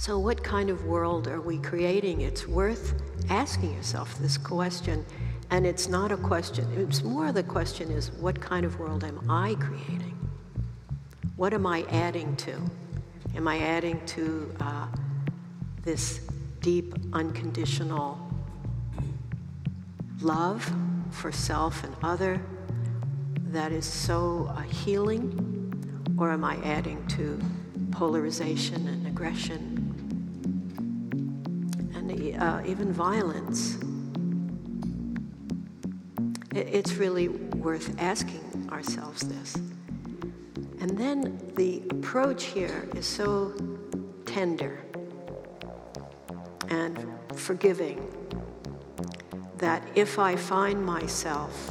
So, what kind of world are we creating? It's worth asking yourself this question. And it's not a question, it's more the question is what kind of world am I creating? What am I adding to? Am I adding to uh, this deep, unconditional love for self and other that is so uh, healing? Or am I adding to polarization and aggression uh, even violence. It's really worth asking ourselves this. And then the approach here is so tender and forgiving that if I find myself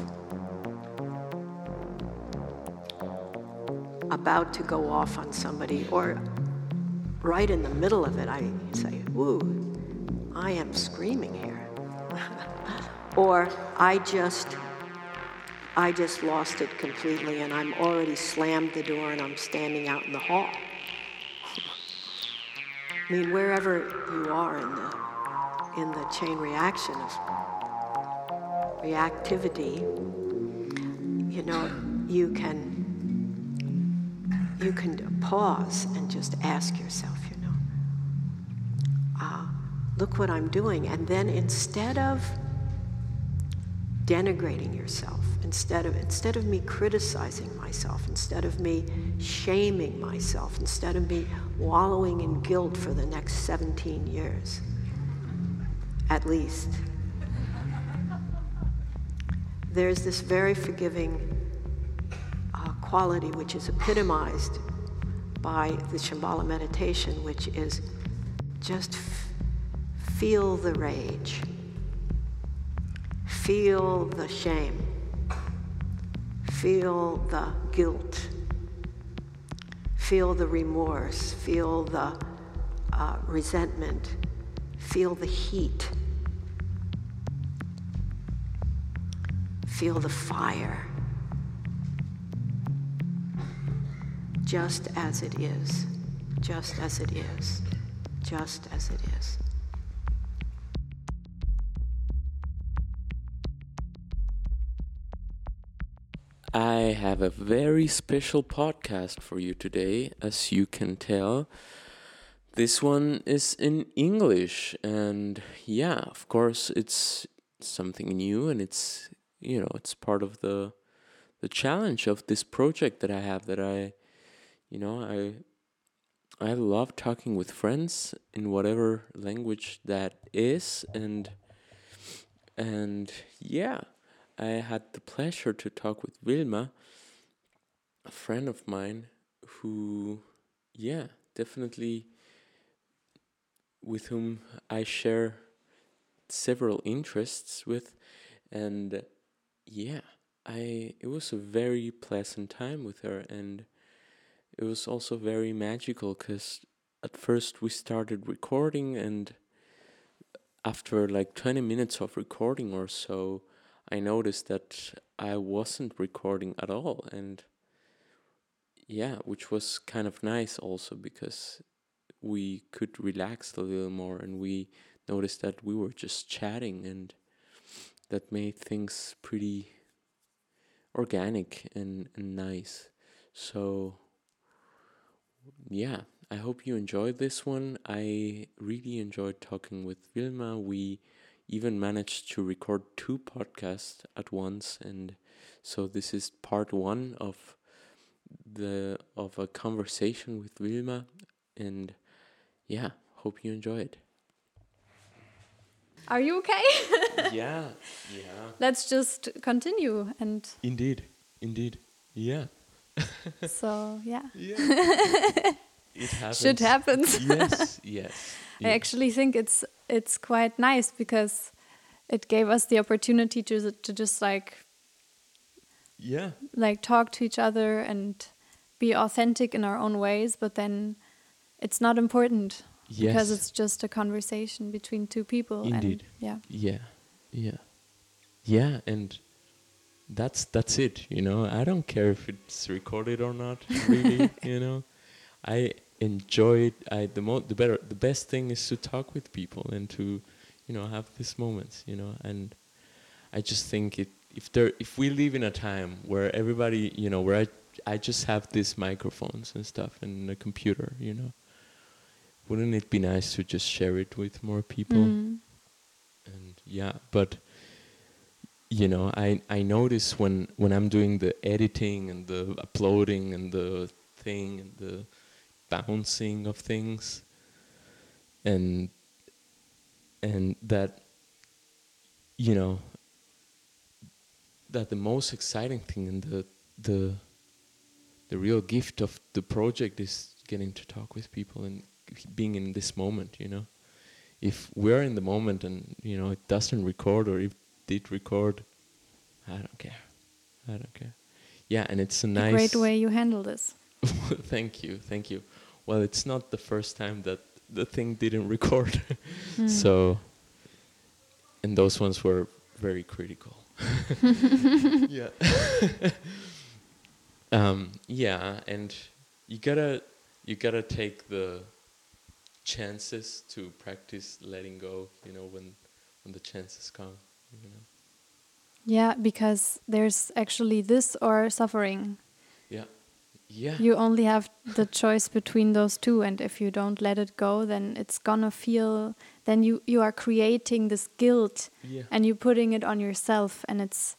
about to go off on somebody or right in the middle of it, I say, Ooh, I am screaming here. or I just I just lost it completely and I'm already slammed the door and I'm standing out in the hall. I mean, wherever you are in the in the chain reaction of reactivity, you know, you can you can pause and just ask yourself, look what I'm doing. And then instead of denigrating yourself, instead of, instead of me criticizing myself, instead of me shaming myself, instead of me wallowing in guilt for the next 17 years, at least, there's this very forgiving uh, quality which is epitomized by the Shambhala meditation, which is just Feel the rage. Feel the shame. Feel the guilt. Feel the remorse. Feel the uh, resentment. Feel the heat. Feel the fire. Just as it is. Just as it is. Just as it is. I have a very special podcast for you today, as you can tell. This one is in English, and yeah, of course, it's something new, and it's you know it's part of the the challenge of this project that I have. That I, you know, I I love talking with friends in whatever language that is, and and yeah I had the pleasure to talk with Wilma, a friend of mine who, yeah, definitely with whom I share several interests with. And yeah I it was a very pleasant time with her. And it was also very magical cuz at first we started recording and after like 20 minutes of recording or so I noticed that I wasn't recording at all. And yeah, which was kind of nice also because we could relax a little more and we noticed that we were just chatting and that made things pretty organic and, and nice. So, yeah, I hope you enjoyed this one. I really enjoyed talking with Wilma. We even managed to record two podcasts at once and so this is part one of the of a conversation with Wilma and yeah hope you enjoy it. Are you okay? Yeah yeah. Let's just continue and indeed indeed yeah. So yeah. Yeah. It happens. Should happen yes yes I actually think it's it's quite nice because it gave us the opportunity to to just like yeah. like talk to each other and be authentic in our own ways but then it's not important yes. because it's just a conversation between two people indeed. yeah. Yeah. Yeah. Yeah and that's that's it you know? I don't care if it's recorded or not really you know? I enjoy it. I the mo the better the best thing is to talk with people and to, you know, have these moments. You know, and I just think it if there if we live in a time where everybody you know where I I just have these microphones and stuff and a computer, you know, wouldn't it be nice to just share it with more people? Mm. and yeah but you know i i notice when when i'm doing the editing and the uploading and the thing and the bouncing of things and and that you know that the most exciting thing and the the the real gift of the project is getting to talk with people and being in this moment you know. If we're in the moment and you know it doesn't record or if it did record i don't care. I don't care. Yeah and it's a A nice great way you handle this. thank you. Thank you well it's not the first time that the thing didn't record. Hmm. so and those ones were very critical. Yeah. Um yeah and you gotta you gotta take the chances to practice letting go you know when when the chances come you know. Yeah, because there's actually this or suffering. yeah yeah You only have the choice between those two, and if you don't let it go, then it's gonna feel. Then you you are creating this guilt, yeah and you're putting it on yourself, and it's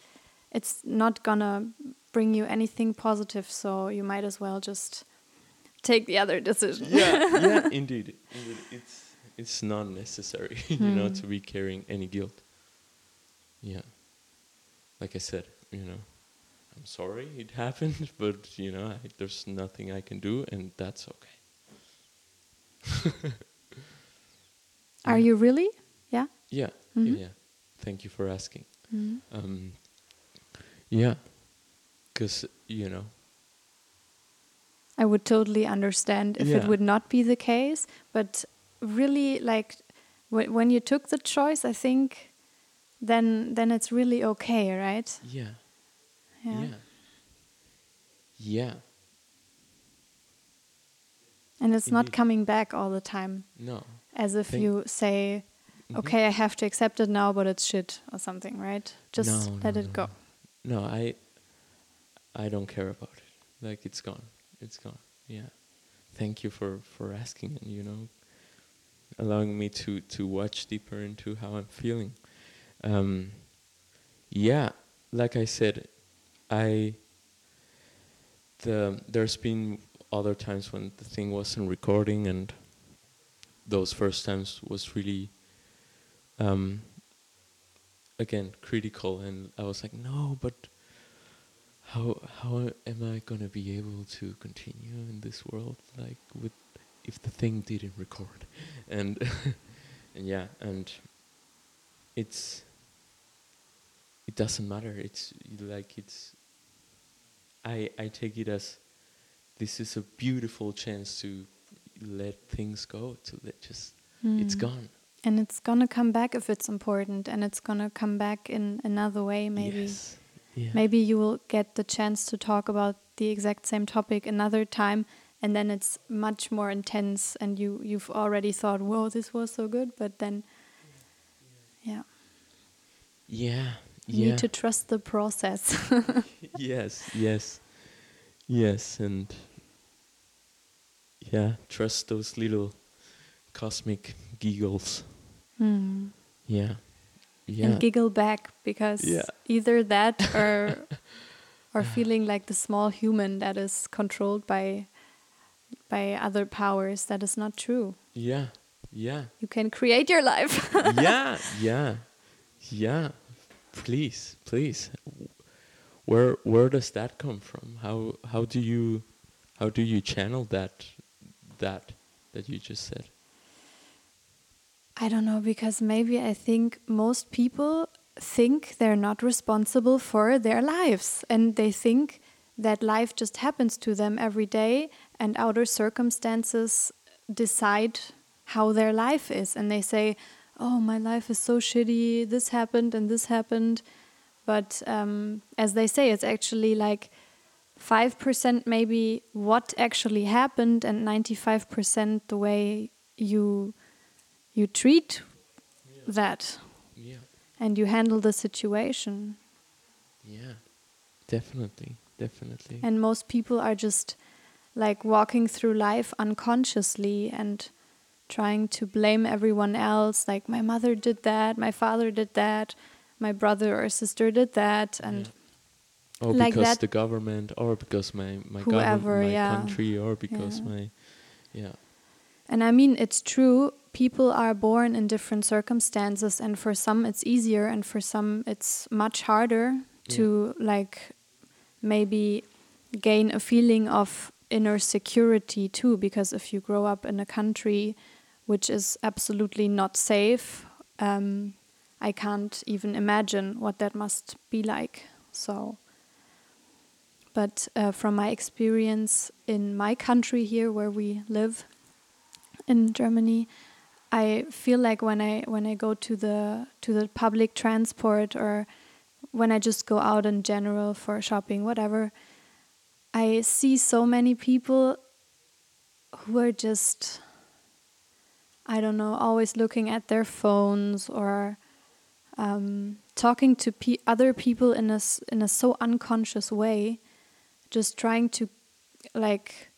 it's not gonna bring you anything positive. So you might as well just take the other decision. yeah yeah indeed indeed it's it's not necessary you know Hmm. to be carrying any guilt yeah like i said you know i'm sorry it happened but you know I, there's nothing i can do and that's okay Are you really? Yeah. yeah Mhm. yeah thank you for asking Mhm. um yeah because you know I would totally understand if Yeah. it would not be the case, but really, like wh- when you took the choice, I think then then it's really okay, right? yeah yeah yeah, And it's not coming back all the time, no as if Think- you say, Mhm. "Okay, I have to accept it now, but it's shit" or something, right? Just No, let no, it no, go. No, I I don't care about it. Like it's gone. It's gone. Yeah. Thank you for for asking and you know allowing me to to watch deeper into how I'm feeling. Um yeah, like I said, I the there's been other times when the thing wasn't recording and those first times was really um again critical and I was like no but how how am I to be able to continue in this world like with if the thing didn't record? And and yeah and it's it doesn't matter. It's like it's I I take it as this is a beautiful chance to let things go to let just it's hmm. gone. And it's gonna come back if it's important, and it's gonna come back in another way, maybe. yes. Yeah. Maybe you will get the chance to talk about the exact same topic another time, and then it's much more intense, and you you've already thought, "Whoa, this was so good," but then, yeah, yeah yeah need to trust the process. yes, yes, yes, and yeah, trust those little cosmic giggles. Hmm. Yeah, yeah, And giggle back because Yeah. either that or or feeling like the small human that is controlled by by other powers that is not true. yeah, yeah, You can create your life. yeah, yeah, yeah. Please, please. Where where does that come from? How how do you how do you channel that that that you just said? I don't know because maybe I think most people think they're not responsible for their lives and they think that life just happens to them every day and outer circumstances decide how their life is and they say oh my life is so shitty this happened and this happened but um, as they say it's actually like 5% maybe what actually happened and 95% the way you you treat that Yeah. and you handle the situation Yeah. Definitely. Definitely. and most people are just like walking through life unconsciously and trying to blame everyone else like my mother did that my father did that my brother or sister did that and or like because that- the government or because my my Whoever, my yeah. country or because Yeah. my yeah And I mean, it's true, people are born in different circumstances, and for some it's easier, and for some it's much harder to, like, maybe gain a feeling of inner security too, because if you grow up in a country which is absolutely not safe, um, I can't even imagine what that must be like. So. But uh, from my experience in my country here, where we live, in Germany, I feel like when I when I go to the to the public transport or when I just go out in general for shopping, whatever, I see so many people who are just I don't know, always looking at their phones or um, talking to pe- other people in a in a so unconscious way, just trying to like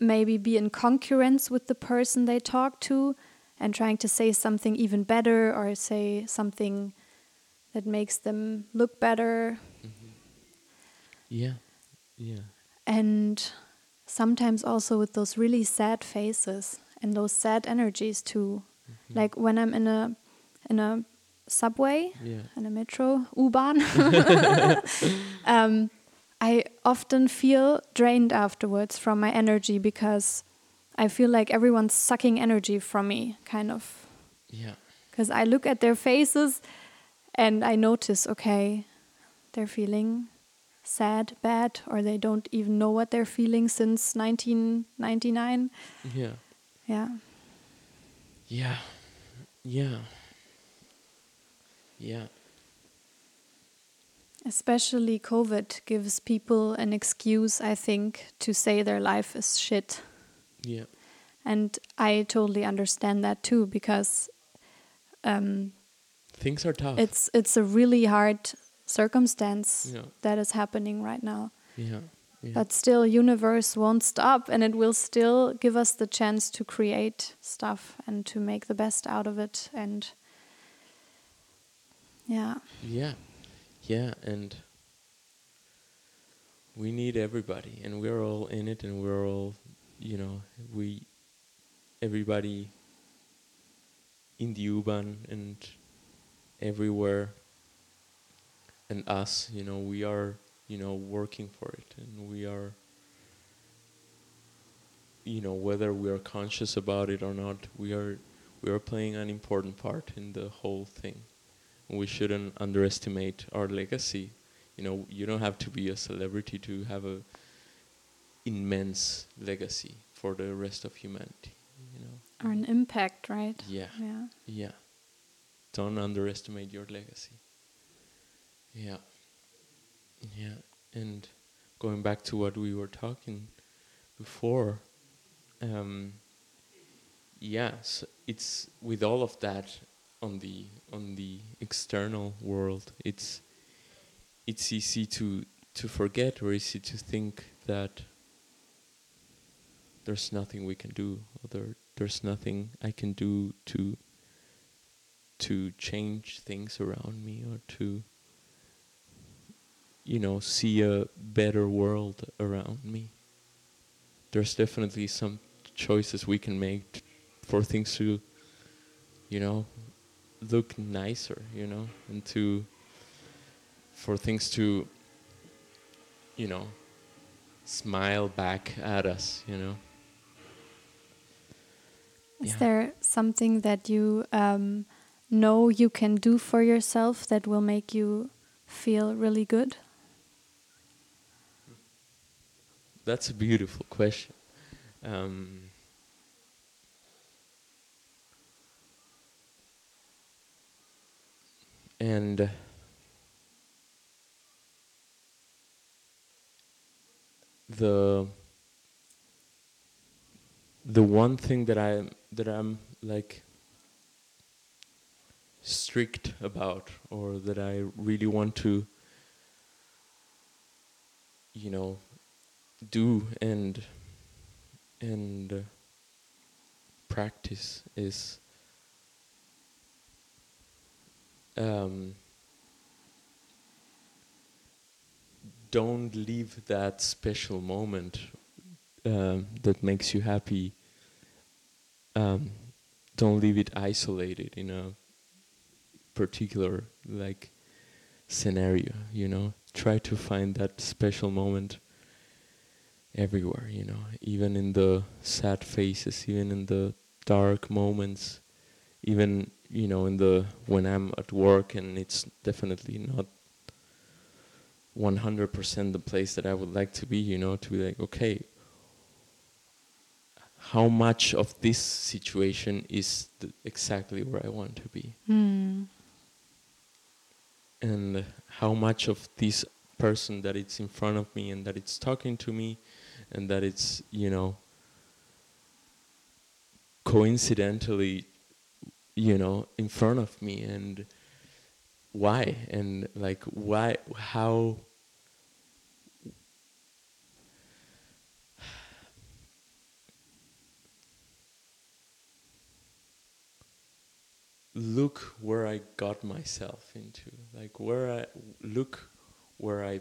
maybe be in concurrence with the person they talk to and trying to say something even better or say something that makes them look better. Yeah. Yeah. And sometimes also with those really sad faces and those sad energies too. Like when i'm in a in a subway yeah. in a metro u-bahn um, i often feel drained afterwards from my energy because i feel like everyone's sucking energy from me kind of. Yeah. Because i look at their faces and i notice okay they're feeling sad bad or they don't even know what they're feeling since 1999 yeah yeah. Yeah. Yeah. Yeah. Especially covid gives people an excuse i think to say their life is shit. Yeah. And I totally understand that too because um, things are tough. it's it's a really hard circumstance Yeah. that is happening right now. yeah yeah But still, universe won't stop, and it will still give us the chance to create stuff and to make the best out of it. And yeah, Yeah, yeah, and we need everybody, and we're all in it, and we're all, you know, we, everybody in the U-Bahn and everywhere, and us, you know, we are, you know, working for it, and we are, you know, whether we are conscious about it or not, we are, we are playing an important part in the whole thing we shouldn't underestimate our legacy. You know, you don't have to be a celebrity to have a immense legacy for the rest of humanity. You know. or an impact, right? Yeah. Yeah. Yeah. Don't underestimate your legacy. Yeah. Yeah. And going back to what we were talking before, um, yes, it's with all of that on the on the external world, it's it's easy to to forget or easy to think that there's nothing we can do or there, there's nothing I can do to to change things around me or to you know see a better world around me there's definitely some choices we can make t- for things to you know look nicer you know and to for things to you know smile back at us you know Is Yeah. there something that you um, know you can do for yourself that will make you feel really good? That's a beautiful question. Um, and the the one thing that I that I'm like strict about or that I really want to you know do and and uh, practice is um, don't leave that special moment um, that makes you happy. Um, don't leave it isolated in a particular like scenario. You know, try to find that special moment everywhere. You know, even in the sad faces, even in the dark moments, even you know in the when I'm at work and it's definitely not 100% the place that I would like to be, you know, to be like, okay, how much of this situation is exactly where I want to be? Mm. And how much of this person that it's in front of me and that it's talking to me and that it's, you know, coincidentally, you know, in front of me and why and like why how look where I got myself into. Like where I look where I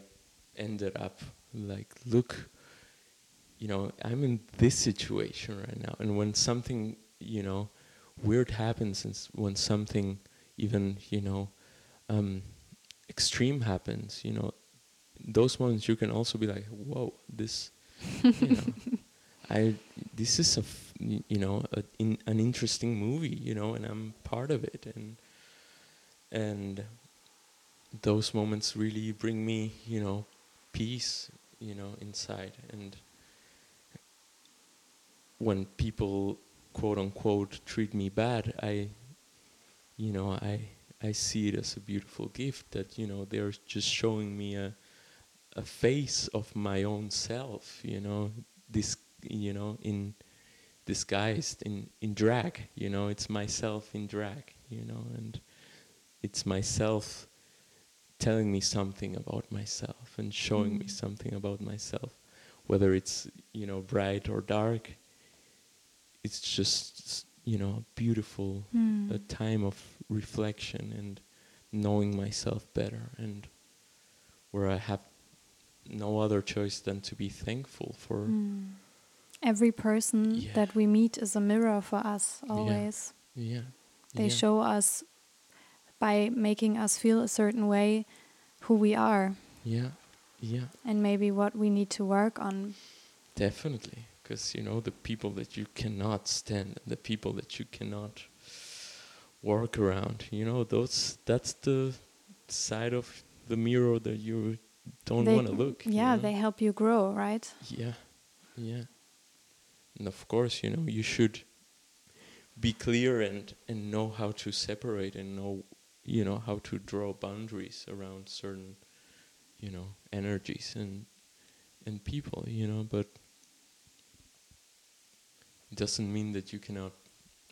ended up. Like look you know, I'm in this situation right now. And when something, you know, weird happens and when something even, you know, um, extreme happens, you know, those moments you can also be like, whoa, this, you know, I this is a f- you know a, in, an interesting movie you know and I'm part of it. And and those moments really bring me you know peace you know inside. And when people quote unquote treat me bad I you know I I see it as a beautiful gift that you know they're just showing me a a face of my own self you know this you know, in disguised in in drag. You know, it's myself in drag. You know, and it's myself telling me something about myself and showing mm. me something about myself, whether it's you know bright or dark. It's just you know beautiful mm. a time of reflection and knowing myself better and where I have no other choice than to be thankful for mm. Every person yeah. that we meet is a mirror for us always. Yeah. yeah. They yeah. show us by making us feel a certain way who we are. Yeah. Yeah. And maybe what we need to work on. Definitely. Because, you know, the people that you cannot stand, the people that you cannot work around, you know, those that's the side of the mirror that you don't want to look. Yeah, you know? they help you grow, right? Yeah. Yeah and of course you know you should be clear and and know how to separate and know you know how to draw boundaries around certain you know energies and and people you know but it doesn't mean that you cannot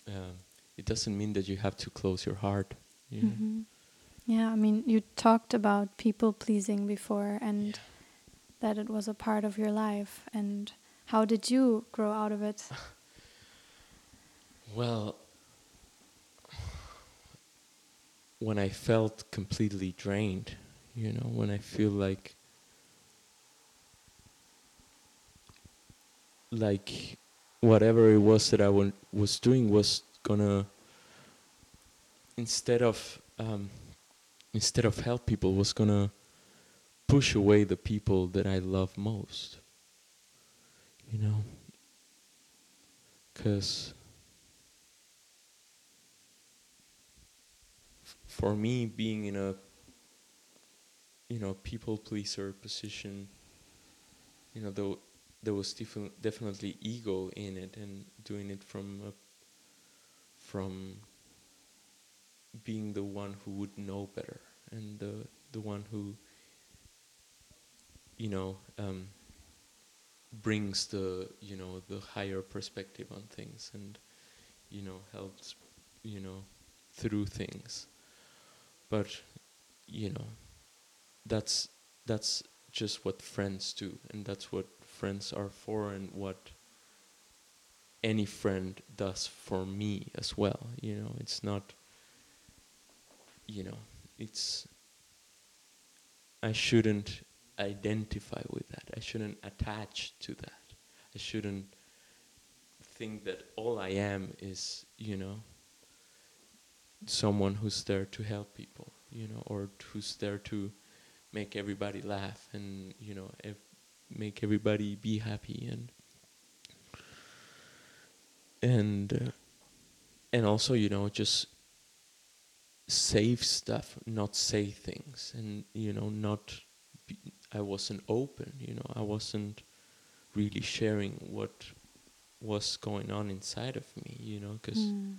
uh, it doesn't mean that you have to close your heart you mm -hmm. yeah i mean you talked about people pleasing before and yeah. that it was a part of your life and how did you grow out of it? well, when I felt completely drained, you know, when I feel like like whatever it was that I was doing was gonna instead of um, instead of help people was gonna push away the people that I love most you know, because for me, being in a you know people pleaser position, you know, though there was defi- definitely ego in it, and doing it from a, from being the one who would know better and the the one who you know um, brings the you know the higher perspective on things and you know helps you know through things. But you know that's that's just what friends do and that's what friends are for and what any friend does for me as well you know? It's not you know it's i shouldn't identify with that. I shouldn't attach to that. I shouldn't think that all i am is you know someone who's there to help people you know or who's there to make everybody laugh and you know ev- make everybody be happy and and uh, and also you know just save stuff not say things and you know not be, i wasn't open you know i wasn't really sharing what was going on inside of me you know because Mm.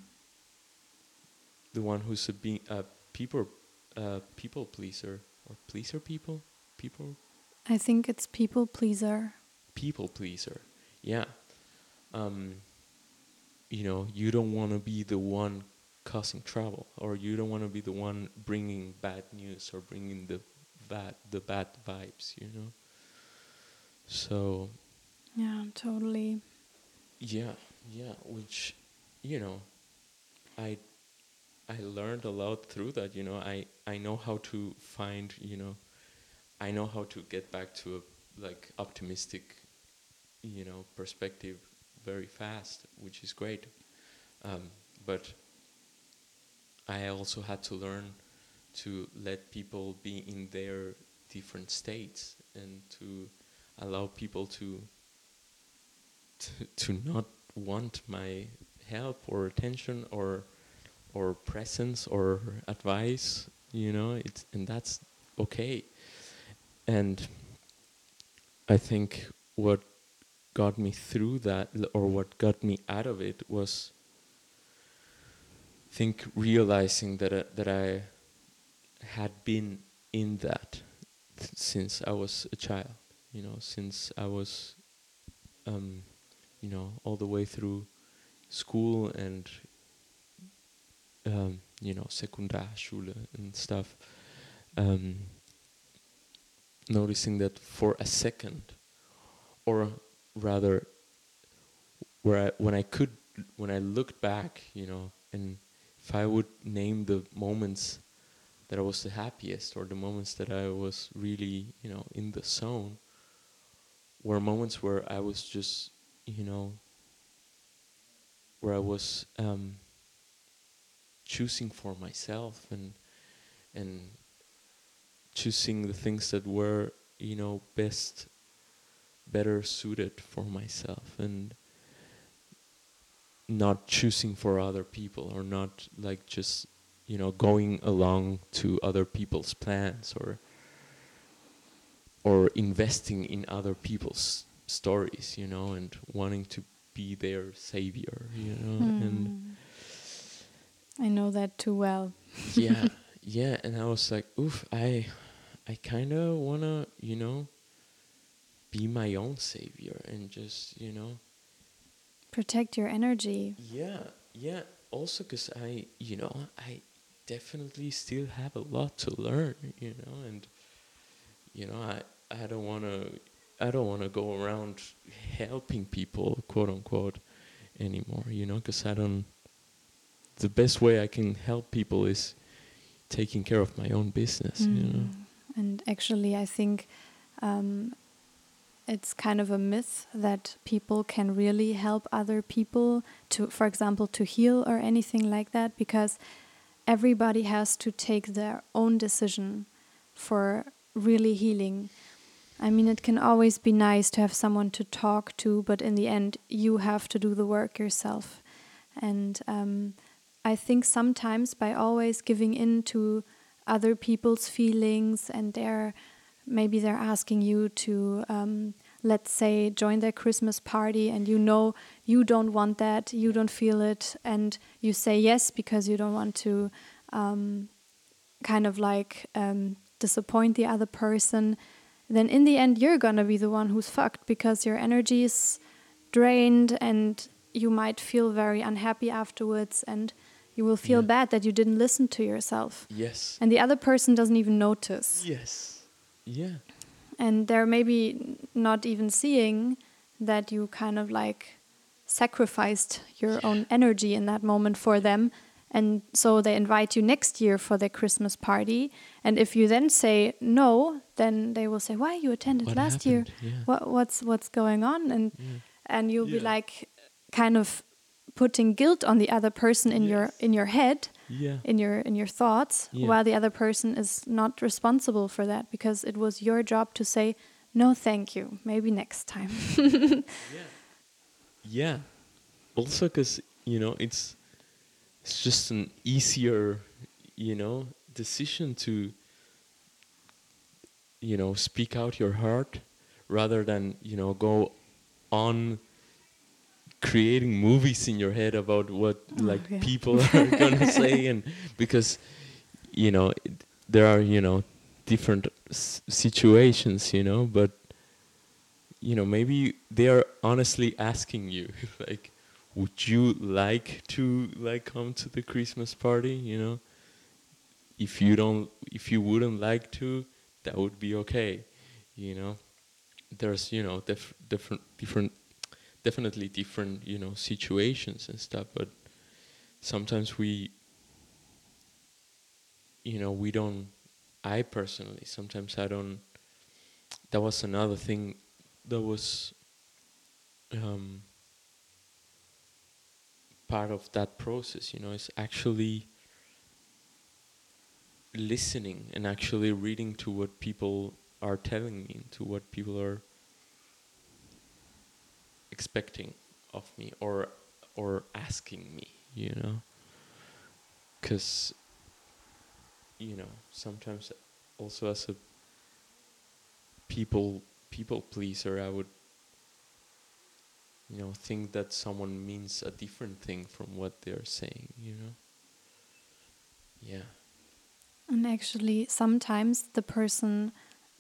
the one who's a, be- a people uh, people pleaser or pleaser people people I think it's people pleaser. people pleaser yeah um, you know you don't want to be the one causing trouble or you don't want to be the one bringing bad news or bringing the bad the bad vibes you know so Yeah, totally. yeah yeah which you know i i learned a lot through that you know i i know how to find you know i know how to get back to a like optimistic you know perspective very fast which is great. Um, but i also had to learn to let people be in their different states and to allow people to to, not want my help or attention or or presence or advice you know? It's and that's okay and i think what got me through that or what got me out of it was think realizing that I, that I had been in that th- since I was a child you know since I was um, you know, all the way through school and um, you know, Sekundarschule and stuff. Um, noticing that for a second, or rather, where I, when I could, when I looked back, you know, and if I would name the moments that I was the happiest or the moments that I was really, you know, in the zone, were moments where I was just, you know, where I was um, choosing for myself and and choosing the things that were, you know, best, better suited for myself and not choosing for other people or not like just, you know, going along to other people's plans or or investing in other people's stories, you know, and wanting to be their savior, you know, and Mm. I know that too well. yeah, yeah, and I was like, oof, I, I kind of wanna, you know, be my own savior and just, you know, Protect your energy. yeah, yeah. Also, cause I, you know, I definitely still have a lot to learn, you know, and you know, I, I don't wanna, I don't wanna go around helping people, quote unquote, anymore, you know, cause I don't. The best way I can help people is taking care of my own business, you mm. know. And actually, I think um, it's kind of a myth that people can really help other people to, for example, to heal or anything like that, because everybody has to take their own decision for really healing. I mean, it can always be nice to have someone to talk to, but in the end, you have to do the work yourself. And um, I think sometimes by always giving in to other people's feelings and their maybe they're asking you to um, let's say join their christmas party and you know you don't want that you don't feel it and you say yes because you don't want to um, kind of like um, disappoint the other person then in the end you're gonna be the one who's fucked because your energy is drained and you might feel very unhappy afterwards and you will feel Yeah. bad that you didn't listen to yourself. Yes. And the other person doesn't even notice. Yes. Yeah. And they're maybe not even seeing that you kind of like sacrificed your own energy in that moment for them. And so they invite you next year for their Christmas party. And if you then say no, then they will say, Why you attended What last year? Yeah. What what's what's going on? And Yeah. and you'll be like kind of putting guilt on the other person in your in your head Yeah. in your in your thoughts Yeah. while the other person is not responsible for that because it was your job to say no thank you maybe next time Yeah. Also, because you know, it's it's just an easier, you know, decision to you know speak out your heart rather than you know go on creating movies in your head about what oh, like yeah. people are gonna say and because you know it, there are you know different s- situations you know but you know maybe they are honestly asking you like would you like to like come to the christmas party you know if you don't if you wouldn't like to that would be okay you know there's you know def- different different definitely different you know situations and stuff but sometimes we you know we don't i personally sometimes i don't that was another thing that was um, part of that process you know is actually listening and actually reading to what people are telling me to what people are expecting of me or or asking me you know? Because you know sometimes also as a people people pleaser i would you know think that someone means a different thing from what they're saying you know? Yeah. And actually sometimes the person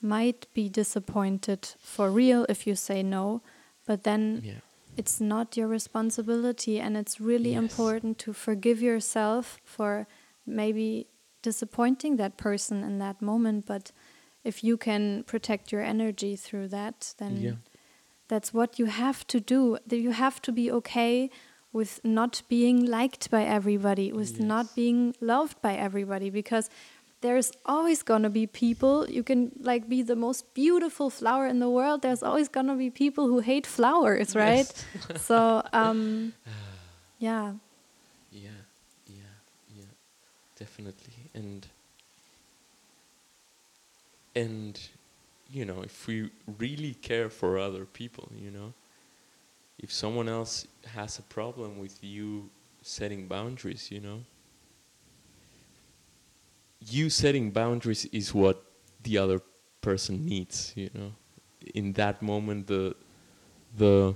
might be disappointed for real if you say no but then yeah. it's not your responsibility and it's really Yes. important to forgive yourself for maybe disappointing that person in that moment. But if you can protect your energy through that then yeah. that's what you have to do. That you have to be okay with not being liked by everybody with not being loved by everybody because there's always going to be people. You can like be the most beautiful flower in the world. There's always going to be people who hate flowers right? Yes. so um yeah. Yeah, yeah, yeah, definitely. And and you know, if we really care for other people, you know, if someone else has a problem with you setting boundaries, you know, you setting boundaries is what the other person needs, you know. In that moment the the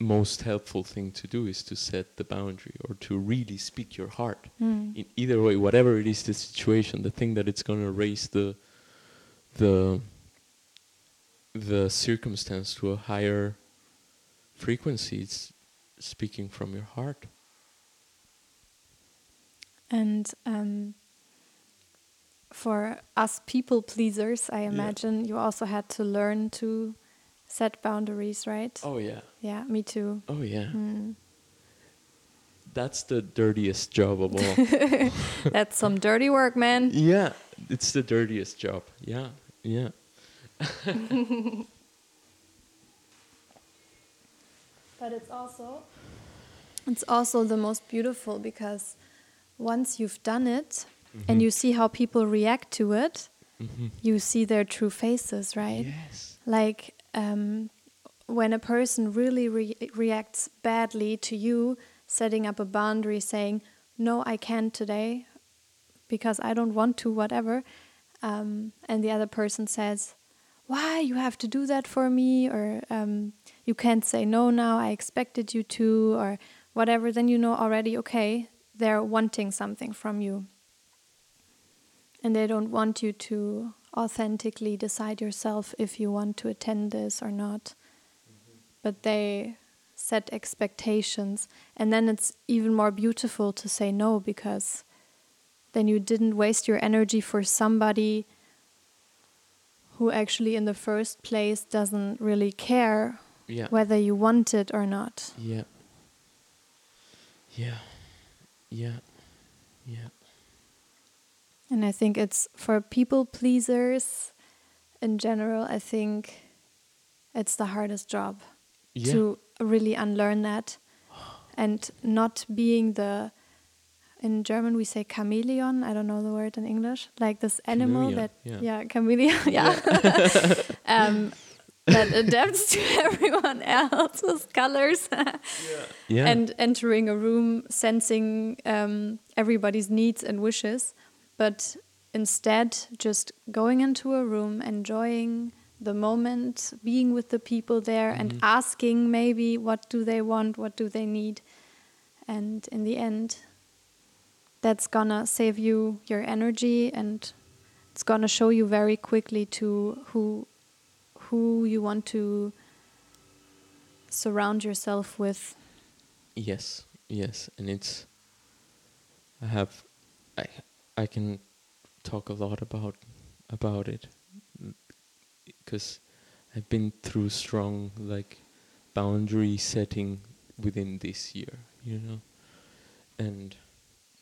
most helpful thing to do is to set the boundary or to really speak your heart Mm. in either way whatever it is the situation the thing that it's going to raise the the the circumstance to a higher frequency it's speaking from your heart And um, for us people pleasers, I imagine you also had to learn to set boundaries, right? oh yeah Yeah, me too. oh yeah Mm. that's the dirtiest job of all That's some dirty work, man. yeah it's the dirtiest job yeah yeah But it's also it's also the most beautiful because once you've done it and you see how people react to it, Mhm. you see their true faces, right? yes Like um, when a person really re- reacts badly to you, setting up a boundary, saying, "No, I can't today, because I don't want to," whatever, um, and the other person says, "Why you have to do that for me?" or um, "You can't say no now. I expected you to," or whatever. Then you know already, okay, they're wanting something from you. and they don't want you to authentically decide yourself if you want to attend this or not. Mm-hmm. But they set expectations, and then it's even more beautiful to say no because then you didn't waste your energy for somebody who actually, in the first place, doesn't really care Yeah. whether you want it or not. Yeah. Yeah. Yeah. Yeah. And I think it's for people pleasers in general, I think it's the hardest job Yeah. to really unlearn that and not being the in German we say chameleon, I don't know the word in English, like this animal Chameleon, that yeah. yeah, chameleon, yeah. um, that adapts to everyone else's colors. yeah. and entering a room sensing um, everybody's needs and wishes, but instead just going into a room, enjoying the moment, being with the people there, and Mhm. asking maybe what do they want, what do they need, and in the end, that's gonna save you your energy and it's gonna show you very quickly to who who you want to surround yourself with Yes, yes, and it's. I have, I I can talk a lot about about it, because I've been through strong like boundary setting within this year, you know, and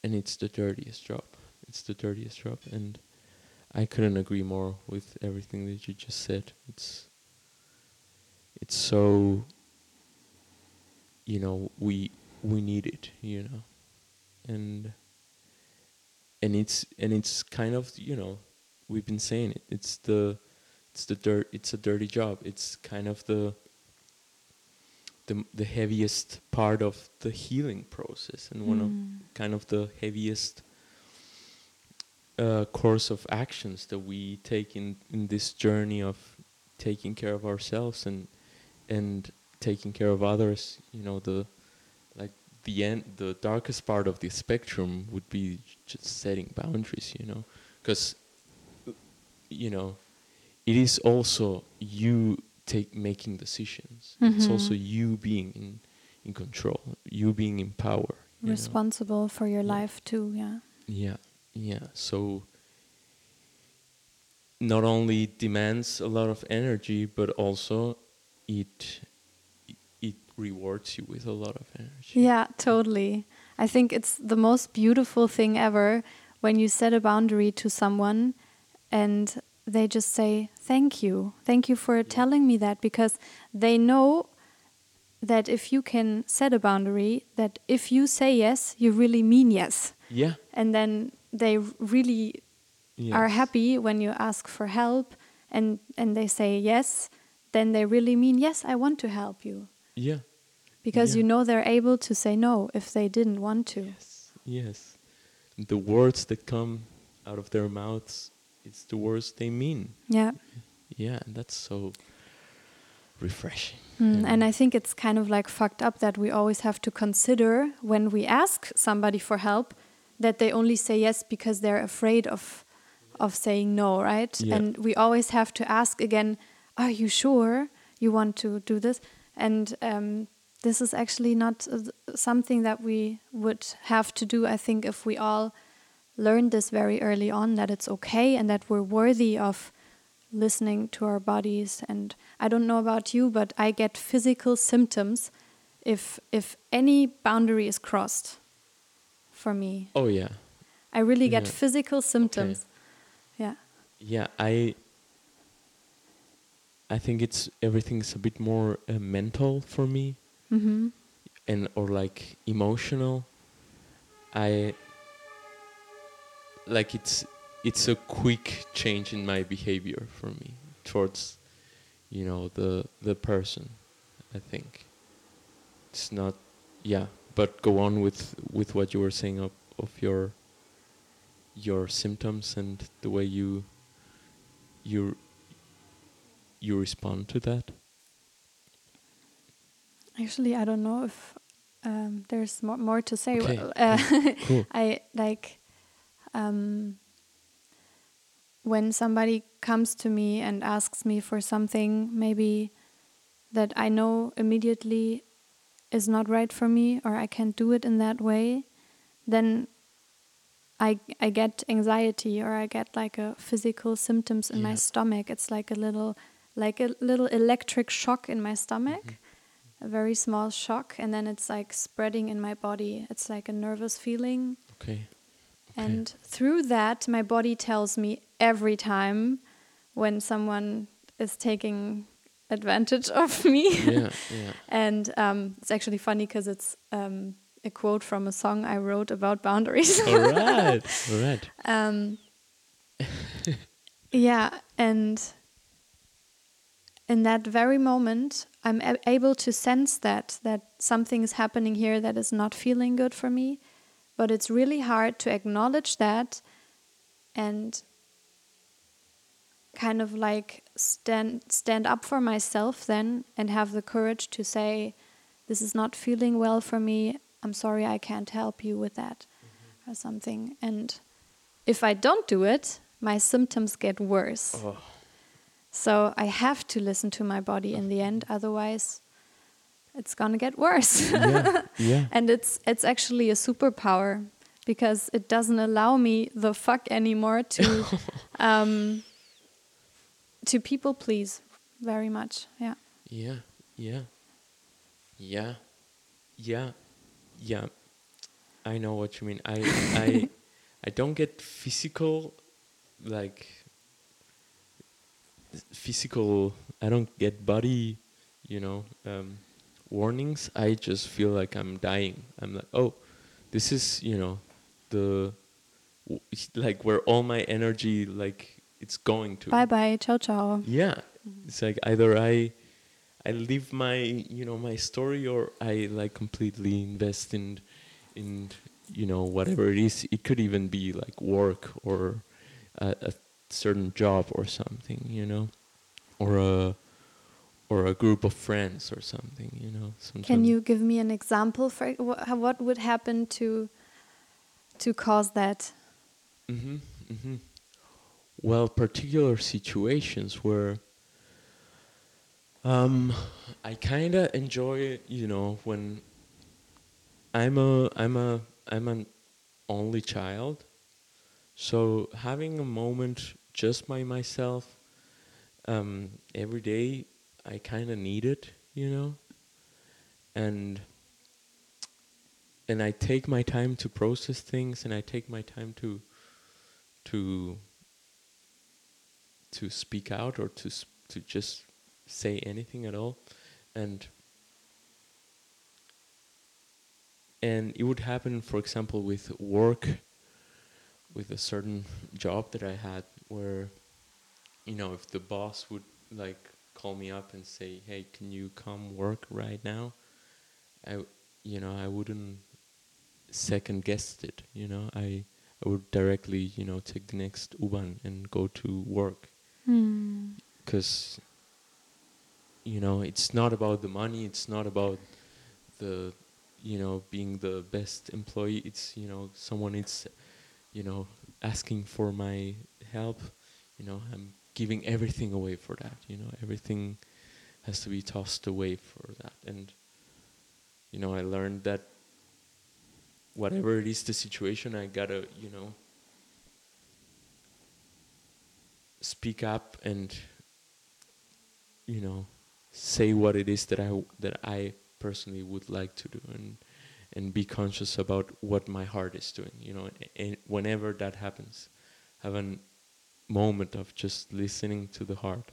and it's the dirtiest job. It's the dirtiest job, and I couldn't agree more with everything that you just said. It's it's so you know we we need it you know and and it's and it's kind of you know we've been saying it it's the it's the dirt it's a dirty job it's kind of the the the heaviest part of the healing process and one Mm. of kind of the heaviest uh, course of actions that we take in in this journey of taking care of ourselves and and taking care of others you know the like the end the darkest part of the spectrum would be just setting boundaries you know because you know it is also you take making decisions it's also you being in in control you being in power you know? responsible for your Yeah. life too yeah Yeah, yeah. So not only demands a lot of energy, but also it it rewards you with a lot of energy. yeah totally i think it's the most beautiful thing ever when you set a boundary to someone and they just say thank you thank you for telling me that because they know that if you can set a boundary that if you say yes you really mean yes Yeah. and then they really are happy when you ask for help and and they say yes then they really mean yes i want to help you Yeah. because you know they're able to say no if they didn't want to Yes. Yes. The words that come out of their mouths, it's the words they mean. yeah Yeah, and that's so refreshing. Mm, Yeah. and i think it's kind of like fucked up that we always have to consider when we ask somebody for help that they only say yes because they're afraid of of saying no right? Yeah. and we always have to ask again are you sure you want to do this? And um, this is actually not something that we would have to do i think if we all learned this very early on that it's okay and that we're worthy of listening to our bodies. And i don't know about you but i get physical symptoms if if any boundary is crossed for me Oh yeah. i really get Yeah. physical symptoms yeah Yeah, I I think it's everything's a bit more uh, mental for me hmm and or like emotional. I like it's it's a quick change in my behavior for me towards you know the the person. I think it's not yeah, but go on with with what you were saying of of your your symptoms and the way you you you respond to that. actually i don't know if um, there's more, more to say Okay, uh, Cool. i like um, when somebody comes to me and asks me for something, maybe that I know immediately is not right for me or I can't do it in that way, then I I get anxiety or I get like a physical symptoms in my stomach. It's like a little like a little electric shock in my stomach. Mm-hmm. A very small shock and then it's like spreading in my body. It's like a nervous feeling. Okay. And through that, my body tells me every time when someone is taking advantage of me. Yeah. Yeah. and um, it's actually funny because it's um, a quote from a song I wrote about boundaries. All right. All right. um, yeah, and in that very moment, I'm able to sense that that something is happening here that is not feeling good for me, but it's really hard to acknowledge that and kind of like stand stand up for myself then and have the courage to say this is not feeling well for me i'm sorry i can't help you with that or something and if i don't do it my symptoms get worse Oh. so i have to listen to my body in the end otherwise it's going to get worse Yeah. Yeah. and it's it's actually a superpower because it doesn't allow me the fuck anymore to um to people please very much yeah Yeah, yeah, yeah, yeah, yeah. I know what you mean. I, I, I don't get physical, like physical. I don't get body, you know, um, warnings. I just feel like I'm dying. I'm like, oh, this is, you know, the, w- like where all my energy, like it's going to. bye bye ciao ciao Yeah, it's like either I, I live my you know my story or I like completely invest in, in you know whatever it is. It could even be like work or a, a certain job or something, you know, or a, or a group of friends or something, you know. can you give me an example for wh- what would happen to to cause that Mm-hmm, mm-hmm. Well, particular situations where um, I kind of enjoy, you know, when I'm a I'm a I'm an only child, so having a moment just by myself um, every day, I kind of need it, you know, and and I take my time to process things, and I take my time to to to speak out or to to just say anything at all. And and it would happen for example with work with a certain job that I had where you know if the boss would like call me up and say hey can you come work right now? I you know I wouldn't second guess it you know? I I would directly you know take the next U-Bahn and go to work Hmm. because you know it's not about the money it's not about the you know being the best employee. It's you know someone is you know asking for my help. You know i'm giving everything away for that. You know everything has to be tossed away for that. And you know i learned that whatever it is the situation i gotta you know speak up and you know say what it is that I that I personally would like to do and and be conscious about what my heart is doing you know and, whenever that happens have a moment of just listening to the heart.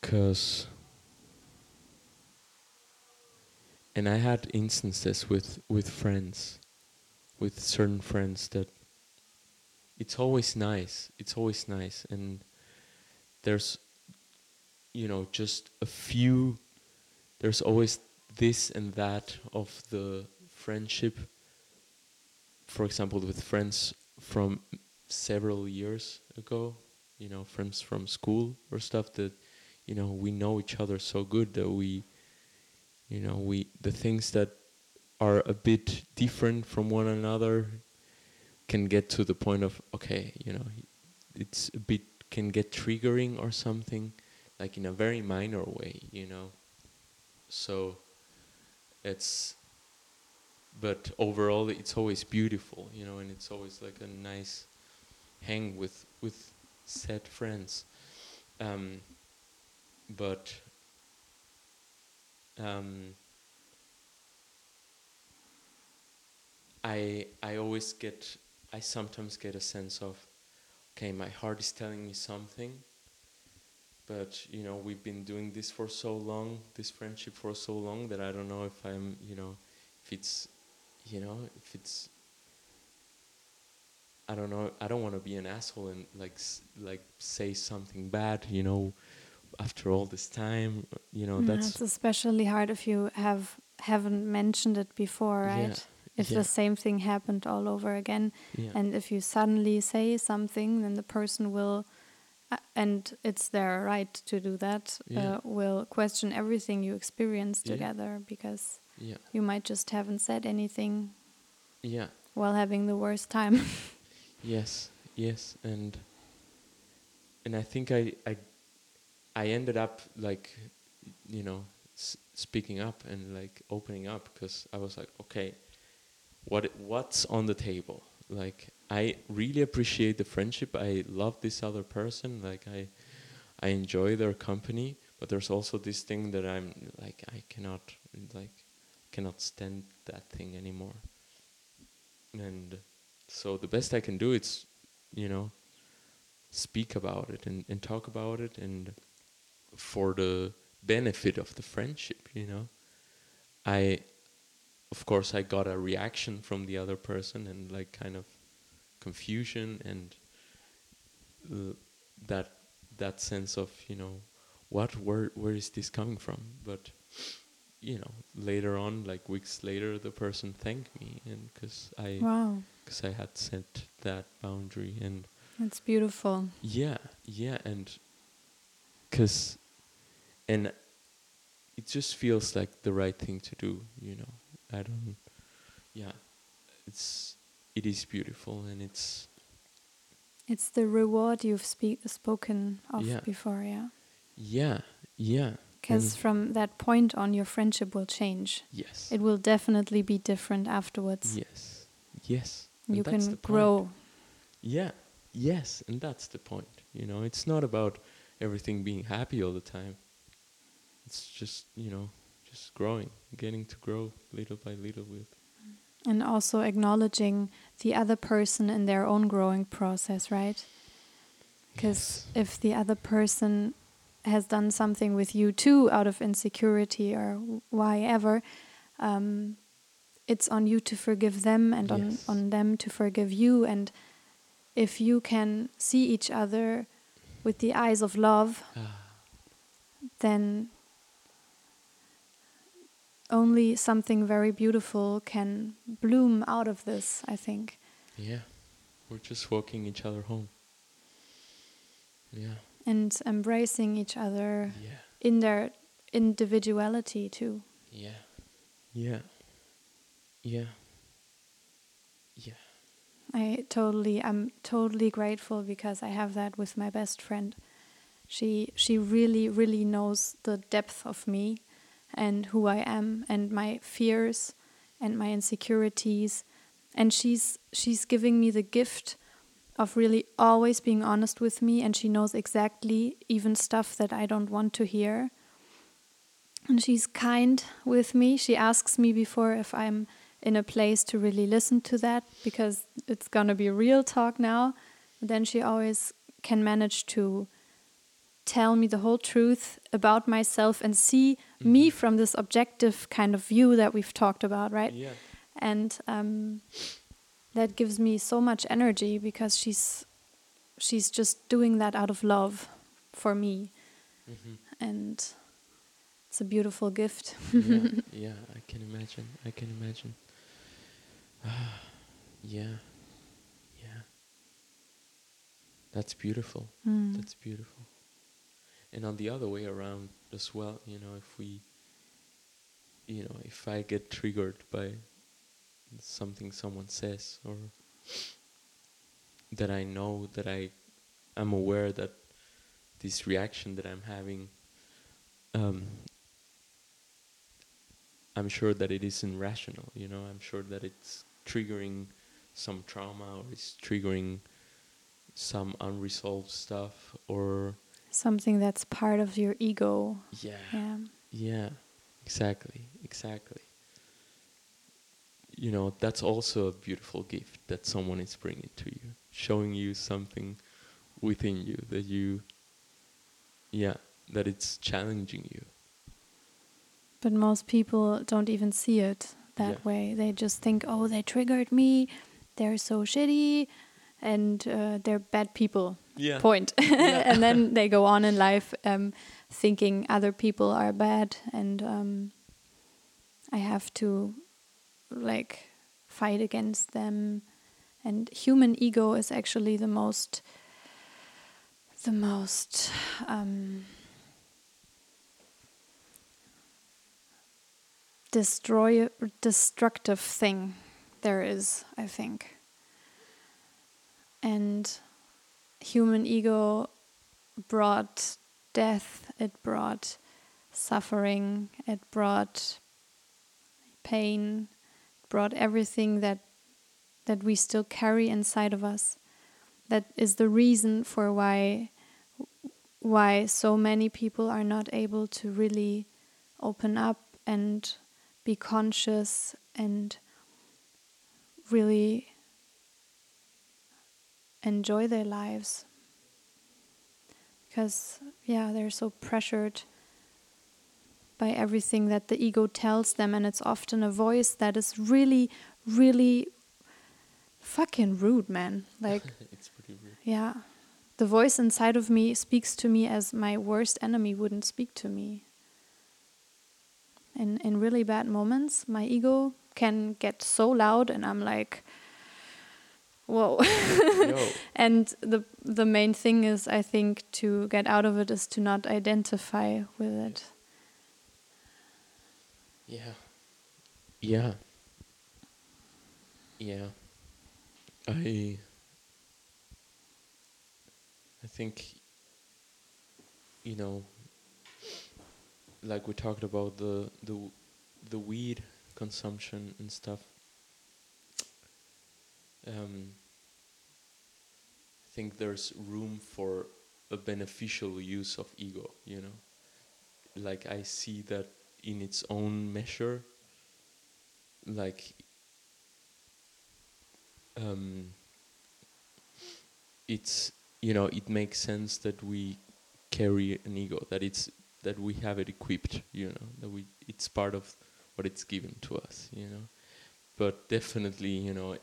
Cuz and I had instances with with friends with certain friends that it's always nice it's always nice. And there's you know just a few there's always this and that of the friendship. For example with friends from several years ago you know friends from school or stuff that you know we know each other so good that we you know we the things that are a bit different from one another can get to the point of okay, you know, it's a bit can get triggering or something, like in a very minor way, you know. So it's but overall it's always beautiful, you know, and it's always like a nice hang with with said friends. Um, but um, I I always get I sometimes get a sense of okay my heart is telling me something but you know we've been doing this for so long this friendship for so long that I don't know if I'm you know if it's you know if it's I don't know I don't want to be an asshole and like like say something bad you know after all this time you know Mm, that's especially hard if you have haven't mentioned it before, Yeah, right? If yeah. the same thing happened all over again, yeah and if you suddenly say something, then the person will, uh, and it's their right to do that, Yeah. uh, will question everything you experience Yeah. together because yeah you might just haven't said anything yeah while having the worst time. Yes, yes, and and I think I I I ended up like you know s- speaking up and like opening up because I was like, okay, what what's on the table? Like I really appreciate the friendship. I love this other person. Like I I enjoy their company, but there's also this thing that I'm like I cannot like cannot stand that thing anymore. And so the best I can do is, you know, speak about it and, and talk about it and for the benefit of the friendship, you know. I of course I got a reaction from the other person and like kind of confusion and uh, that that sense of, you know, what where where is this coming from? But you know, later on, like weeks later, the person thanked me, and because I wow, because I had set that boundary and that's beautiful. yeah yeah and because and it just feels like the right thing to do you know I don't yeah it's it is beautiful and it's It's the reward you've speak, spoken of Yeah. before, yeah. yeah yeah Because from that point on, your friendship will change. yes It will definitely be different afterwards. yes yes and you can grow. Yeah, yes, and that's the point. You know, it's not about everything being happy all the time. It's just, you know, just growing, getting to grow little by little with. And also acknowledging the other person in their own growing process, right? Because if the other person has done something with you too out of insecurity or why ever, um, it's on you to forgive them and on, Yes. on them to forgive you. And if you can see each other with the eyes of love, Ah, then only something very beautiful can bloom out of this, I think. yeah, we're just walking each other home. Yeah, And embracing each other yeah, in their individuality too. yeah, yeah, yeah, yeah. I totally I'm totally grateful because I have that with my best friend. She she really really knows the depth of me and who I am and my fears and my insecurities and she's she's giving me the gift of really always being honest with me and she knows exactly even stuff that I don't want to hear. And she's kind with me. She asks me before if I'm in a place to really listen to that because it's going to be real talk now. Then she always can manage to tell me the whole truth about myself and see me from this objective kind of view that we've talked about, right? Yeah, and um, that gives me so much energy because she's she's just doing that out of love for me hmm and it's a beautiful gift yeah, yeah. I can imagine. I can imagine. yeah, yeah. That's beautiful. Mm. That's beautiful. And on the other way around as well, you know, if we, you know, if I get triggered by something someone says or that I know that I am aware that this reaction that I'm having um, I'm sure that it isn't rational, you know, I'm sure that it's triggering some trauma or it's triggering some unresolved stuff or Something that's part of your ego. yeah Yeah. yeah exactly exactly you know that's also a beautiful gift that someone is bringing to you showing you something within you that you yeah that it's challenging you But most people don't even see it that Yeah. way. They just think, oh, they triggered me. They're so shitty and uh, they're bad people. Yeah Point. and then they go on in life um, thinking other people are bad and um, I have to like fight against them. And human ego is actually the most, the most. Um, destroy destructive thing there is i think and human ego brought death it brought suffering it brought pain it brought everything that that we still carry inside of us. That is the reason for why why so many people are not able to really open up and be conscious and really enjoy their lives. Because yeah they're so pressured by everything that the ego tells them and it's often a voice that is really really fucking rude man. Like it's pretty rude. yeah. The voice inside of me speaks to me as my worst enemy wouldn't speak to me. In in really bad moments my ego can get so loud and i'm like whoa and the the main thing is i think to get out of it is to not identify with it Yeah. Yeah. Yeah. I I think you know like we talked about the the the weed consumption and stuff um I think there's room for a beneficial use of ego, you know. Like I see that in its own measure like um it's you know it makes sense that we carry an ego that it's that we have it equipped you know that we it's part of what it's given to us you know but definitely you know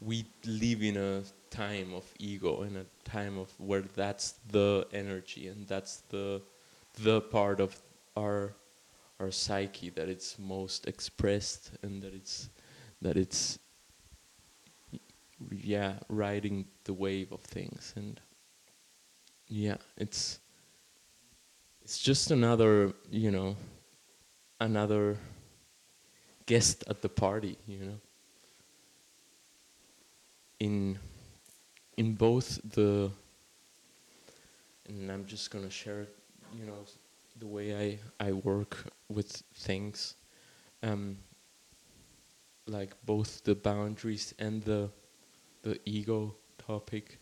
we live in a time of ego in a time of where that's the energy and that's the the part of our our psyche that it's most expressed and that it's that it's yeah riding the wave of things. And yeah it's it's just another you know another guest at the party you know in in both the and I'm just gonna share you know the way I I work with things um like both the boundaries and the the ego topic.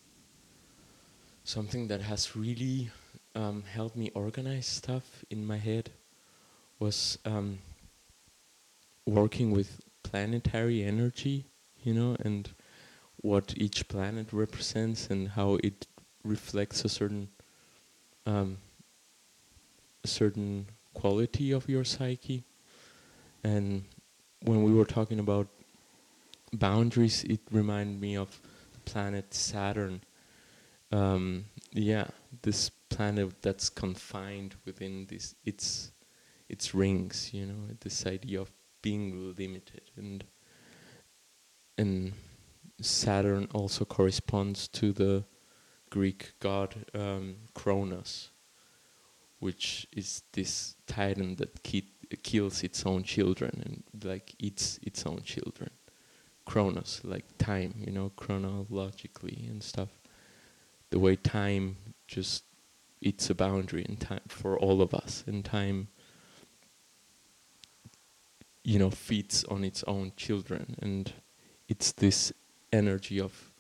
Something that has really um, helped me organize stuff in my head was um, working with planetary energy you know and what each planet represents and how it reflects a certain um, a certain quality of your psyche. And when we were talking about boundaries, it reminded me of the planet Saturn. Um, yeah, this planet that's confined within this its its rings. You know, this idea of being limited and and Saturn also corresponds to the Greek god um, Kronos, which is this titan that keep kills its own children and like eats its own children. Chronos, like time, you know, chronologically and stuff. The way time just it's a boundary in time for all of us, and time, you know, feeds on its own children, and it's this energy of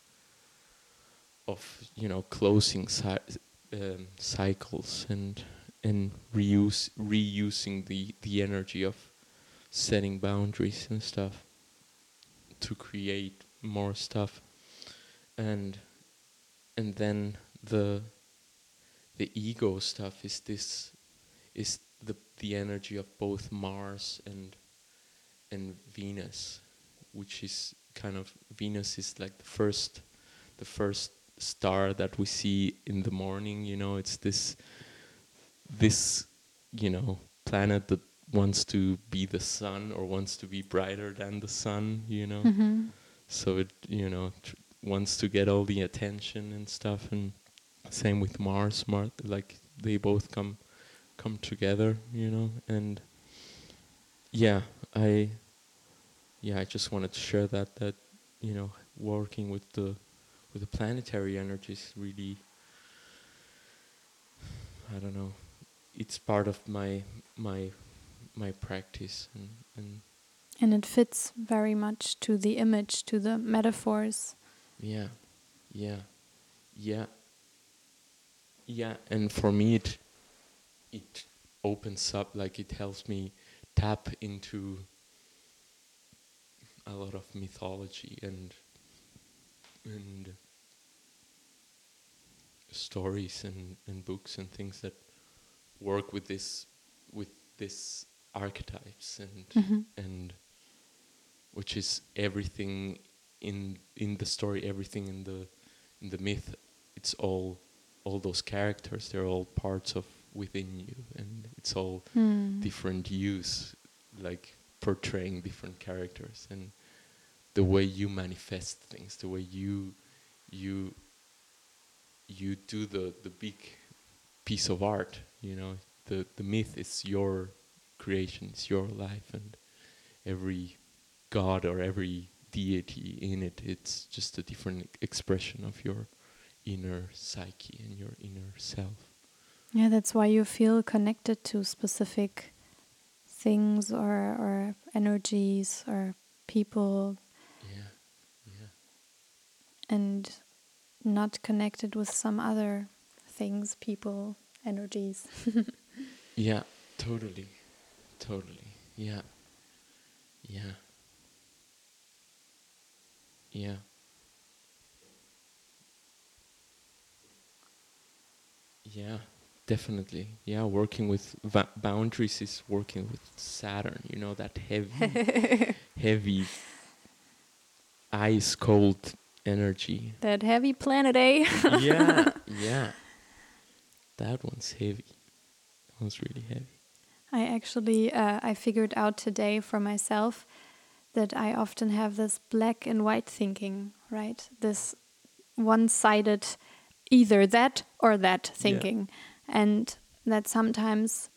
of you know closing cy- um, cycles and and reuse reusing the the energy of setting boundaries and stuff to create more stuff. And and then the the ego stuff is this is the the energy of both Mars and and Venus which is kind of Venus is like the first the first star that we see in the morning you know it's this this you know planet that wants to be the sun or wants to be brighter than the sun you know Mm-hmm. so it you know tr- wants to get all the attention and stuff and same with mars mars like they both come come together you know and yeah i yeah i just wanted to share that that you know working with the with the planetary energies really i don't know it's part of my my my practice and and And it fits very much to the image, to the metaphors. Yeah, yeah, yeah, yeah. And for me, it it opens up like it helps me tap into a lot of mythology and and stories and, and books and things that work with this with this archetypes and Mhm. and which is everything in in the story everything in the in the myth it's all all those characters they're all parts of within you and it's all Hmm. different use like portraying different characters and the way you manifest things the way you you you do the the big piece of art you know? The the myth is your creation it's your life and every god or every deity in it it's just a different expression of your inner psyche and your inner self. Yeah, that's why you feel connected to specific things or or energies or people yeah yeah and not connected with some other things, people, energies. Yeah, totally. Totally. Yeah. Yeah. Yeah. Yeah, definitely. Yeah, working with va- boundaries is working with Saturn, you know, that heavy, heavy, ice cold energy. that heavy planet, eh? yeah, yeah. That one's heavy. That one's really heavy. I actually uh, I figured out today for myself that I often have this black and white thinking, right? This one-sided either that or that thinking. And that sometimes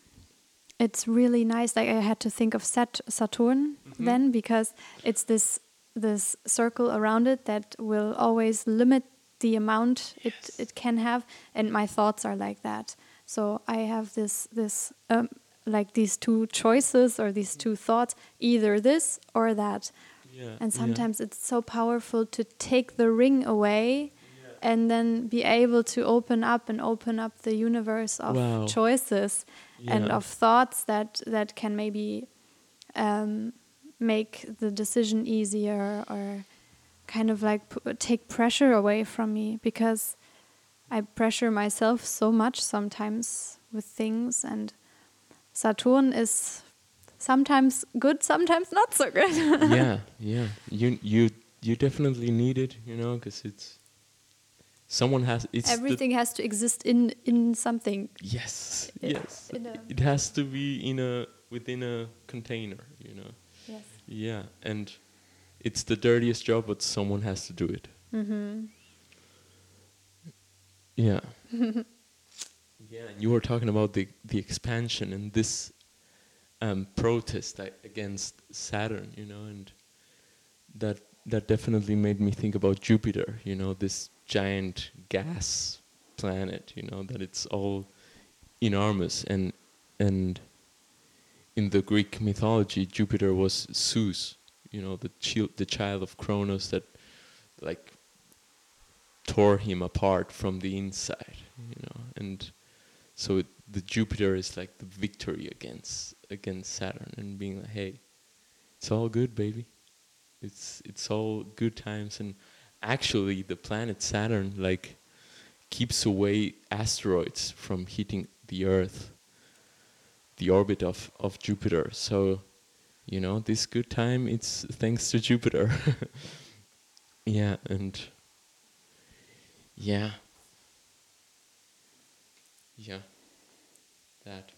it's really nice like I had to think of Sat Saturn then because it's this this circle around it that will always limit the amount it, it can have and my thoughts are like that. So i have this this um, like these two choices or these two thoughts either this or that. Yeah. and sometimes it's so powerful to take the ring away and then be able to open up and open up the universe of Wow. choices and of thoughts that that can maybe um, make the decision easier or kind of like p- take pressure away from me because I pressure myself so much sometimes with things and Saturn is sometimes good sometimes not so good yeah, yeah. You you you definitely need it, you know, because it's someone has it's everything has to exist in in something yes, i- yes. It has to be in a within a container, you know. yes Yeah, and it's the dirtiest job, but someone has to do it. mm-hmm. Yeah. yeah, and you were talking about the the expansion and this um, protest against Saturn, you know, and that that definitely made me think about Jupiter, you know, this giant gas planet, you know, that it's all enormous. And and in the Greek mythology, Jupiter was Zeus, you know, the child, the child of Kronos that like tore him apart from the inside, you know, and so it, the Jupiter is like the victory against against Saturn and being like, hey, it's all good, baby. It's it's all good times. And actually the planet Saturn like keeps away asteroids from hitting the Earth, the orbit of, of Jupiter. So, you know, this good time it's thanks to Jupiter. yeah, and yeah. Yeah. That.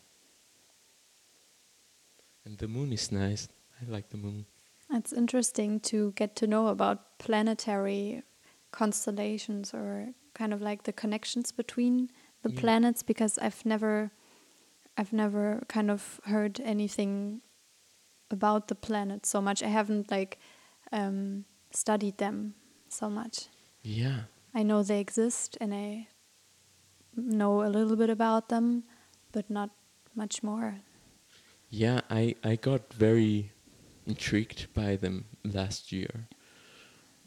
And the moon is nice. I like the moon. It's interesting to get to know about planetary constellations or kind of like the connections between the Yeah. planets because I've never I've never kind of heard anything about the planets so much. I haven't like um, studied them so much. Yeah. I know they exist and I know a little bit about them, but not much more. Yeah, I, I got very intrigued by them last year.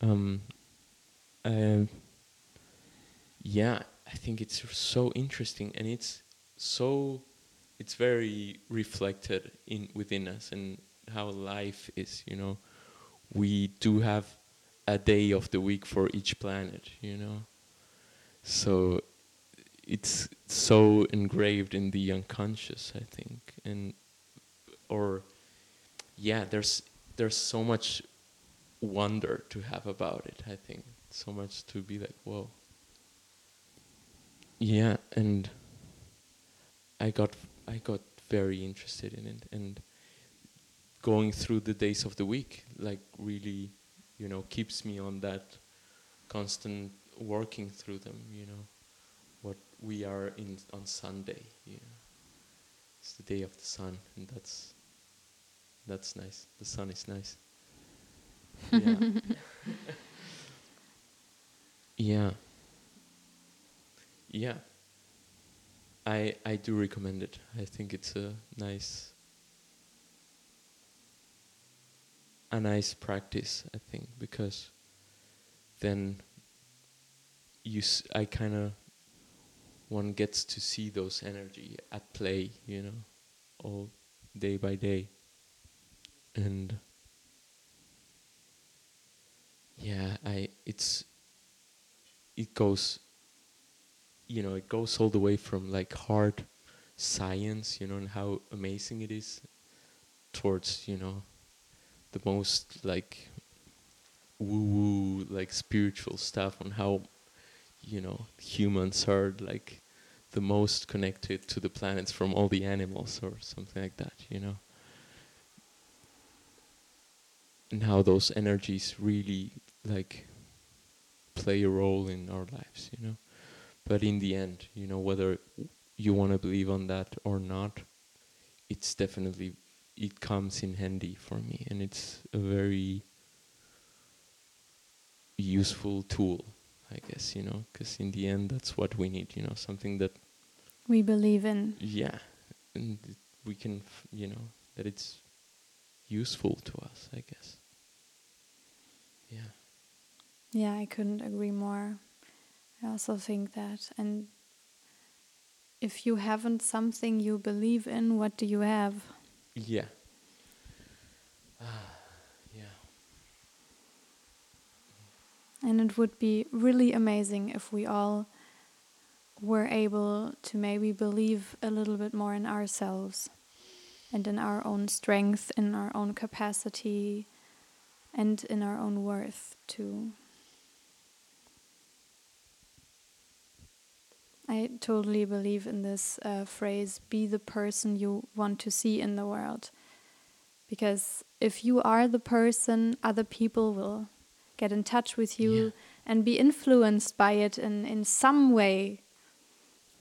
Um, uh, yeah, I think it's so interesting, and it's so it's very reflected in within us and how life is. You know, we do have a day of the week for each planet. You know, so it's so engraved in the unconscious. I think, and or yeah, there's there's so much wonder to have about it. I think so much to be like, whoa. Yeah, and I got I got very interested in it and going through the days of the week like really you know keeps me on that constant working through them you know what we are in on Sunday know it's the day of the sun and that's that's nice. The sun is nice. Yeah. Yeah. Yeah. I I do recommend it. I think it's a nice a nice practice, I think, because then you s- I kind of one gets to see those energy at play, you know, all day by day. And yeah, I it's it goes you know, it goes all the way from like hard science, you know, and how amazing it is, towards you know, the most like woo-woo, like spiritual stuff on how, you know, humans are like the most connected to the planets from all the animals or something like that, you know. And how those energies really like play a role in our lives, you know? But in the end you know whether you want to believe on that or not it's definitely it comes in handy for me and it's a very useful tool i guess you know? Because in the end that's what we need you know something that We believe in. yeah and we can f- you know that it's useful to us i guess yeah Yeah, I couldn't agree more. I also think that. And if you haven't something you believe in, what do you have? yeah ah yeah And it would be really amazing if we all were able to maybe believe a little bit more in ourselves and in our own strength, in our own capacity, and in our own worth too. I totally believe in this uh, phrase be the person you want to see in the world. Because if you are the person, other people will get in touch with you Yeah. and be influenced by it in, in some way.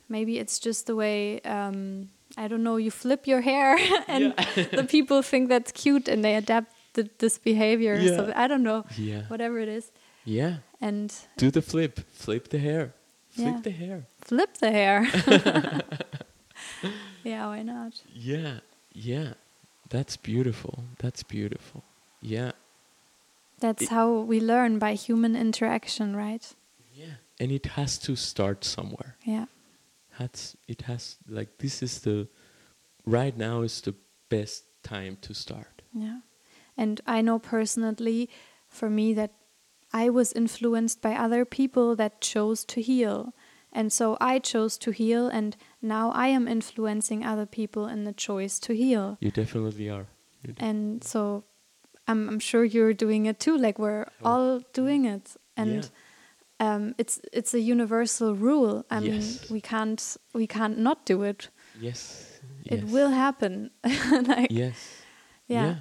Maybe it's just the way um, I don't know, you flip your hair and the people think that's cute and they adapt the, this behavior. Yeah. So I don't know, Yeah. whatever it is. Yeah. And Do the flip. Flip the hair. Flip Yeah. the hair. flip the hair. yeah, why not? Yeah. Yeah. That's beautiful. That's beautiful. Yeah. That's It- how we learn by human interaction, right? Yeah. And it has to start somewhere. Yeah. Has it has like this is the right now is the best time to start. Yeah. And I know personally for me that I was influenced by other people that chose to heal. And so I chose to heal, and now I am influencing other people in the choice to heal. You definitely are. You And so I'm, I'm sure you're doing it too. Like we're all doing it. And um, it's it's a universal rule. I Yes. mean, we can't we can't not do it. yes. It yes. will happen. like Yes. yeah.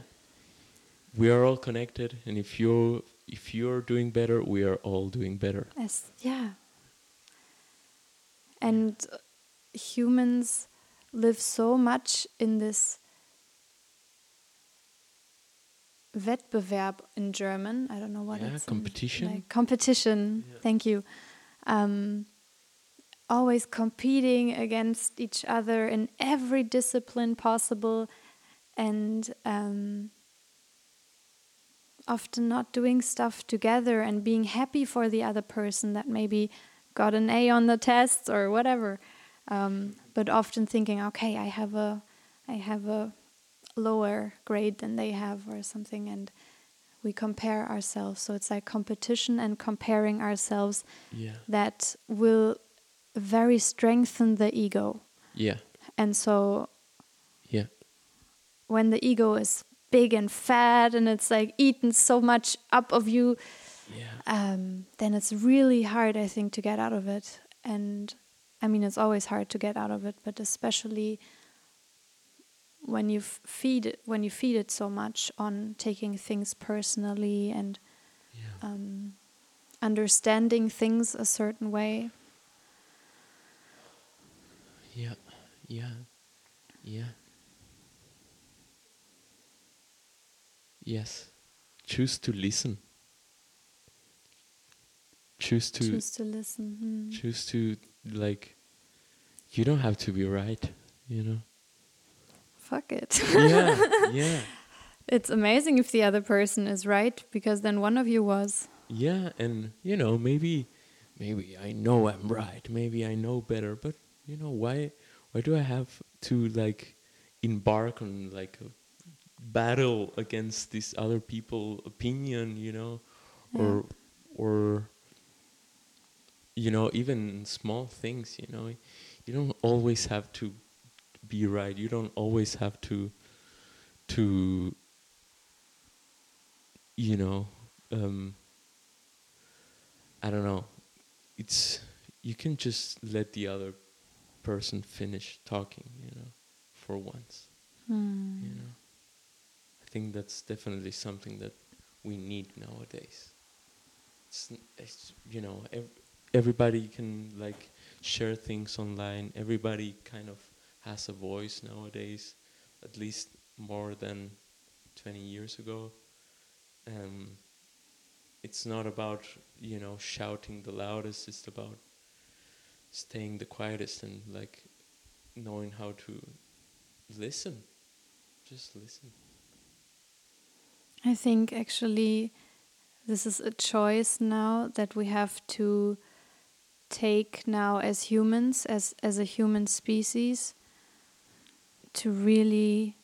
We are all connected and if you're if you're doing better, we are all doing better. As, yeah. And humans live so much in this Wettbewerb in German. I don't know what Yeah, it's in- competition. like competition. Thank you. Um, always competing against each other in every discipline possible, and um, often not doing stuff together and being happy for the other person that maybe got an A on the tests or whatever. Um, but often thinking, okay, I have a, I have a lower grade than they have or something, and we compare ourselves. So it's like competition and comparing ourselves Yeah. that will very strengthen the ego. Yeah. And so Yeah. when the ego is big and fat and it's like eaten so much up of you, Yeah. um, then it's really hard, I think, to get out of it. And I mean, it's always hard to get out of it, but especially when you feed it, when you feed it so much on taking things personally and Yeah. um, understanding things a certain way. Yeah. Yeah. Yeah. Yes. Choose to listen. Choose to Choose to listen. Hmm. choose to like you don't have to be right, you know. Fuck it. yeah. Yeah. it's amazing if the other person is right because then one of you was. Yeah, and you know, maybe maybe I know I'm right. Maybe I know better, but you know, why why do I have to like embark on like a battle against this other people opinion, you know? Or or you know, even small things, you know, you don't always have to be right. You don't always have to to you know, um I don't know. It's you can just let the other person finish talking, you know, for once. Hmm. You know, think that's definitely something that we need nowadays. It's, it's you know, ev- everybody can like share things online. Everybody kind of has a voice nowadays, at least more than 20 years ago. Um, it's not about you know shouting the loudest it's about staying the quietest and like knowing how to listen just listen I think actually this is a choice now that we have to take now as humans, as as a human species, to really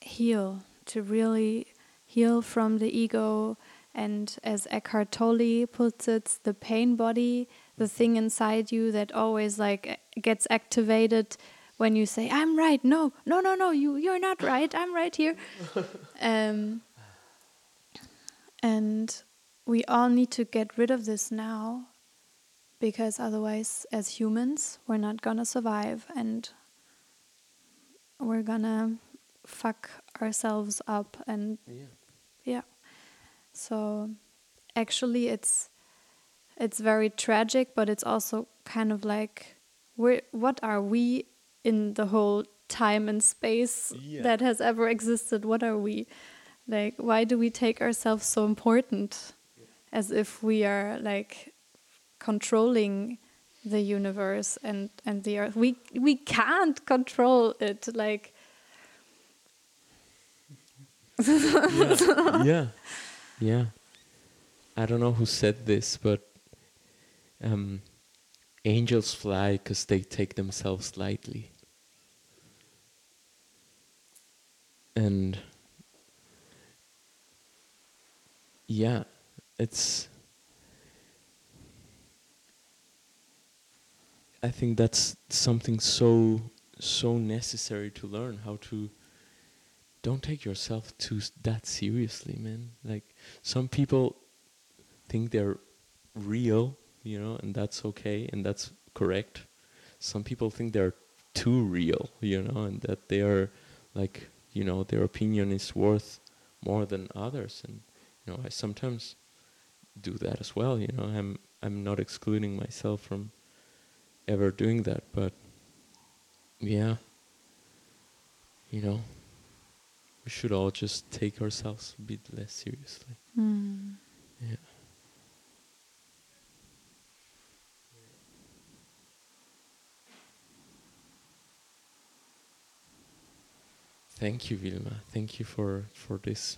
heal, to really heal from the ego. And as Eckhart Tolle puts it, the pain body, the thing inside you that always like gets activated when you say, I'm right, no, no, no, no, you you're not right, I'm right here. um, and we all need to get rid of this now because otherwise as humans we're not gonna survive and we're gonna fuck ourselves up and yeah yeah. So actually it's it's very tragic but it's also kind of like where, what are we in the whole time and space Yeah. that has ever existed? What are we? Like, why do we take ourselves so important as if we are like controlling the universe and, and the earth? We, we can't control it. Like, yeah. yeah. Yeah. I don't know who said this, but um, angels fly because they take themselves lightly. And yeah, it's. I think that's something so so necessary to learn how to don't take yourself too that seriously, man. Like some people think they're real, you know, and that's okay and that's correct. Some people think they're too real, you know, and that they are like, you know, their opinion is worth more than others and you know, I sometimes do that as well, you know. I'm I'm not excluding myself from ever doing that, but yeah. You know, we should all just take ourselves a bit less seriously. hmm. Yeah. Thank you, Wilma. Thank you for for this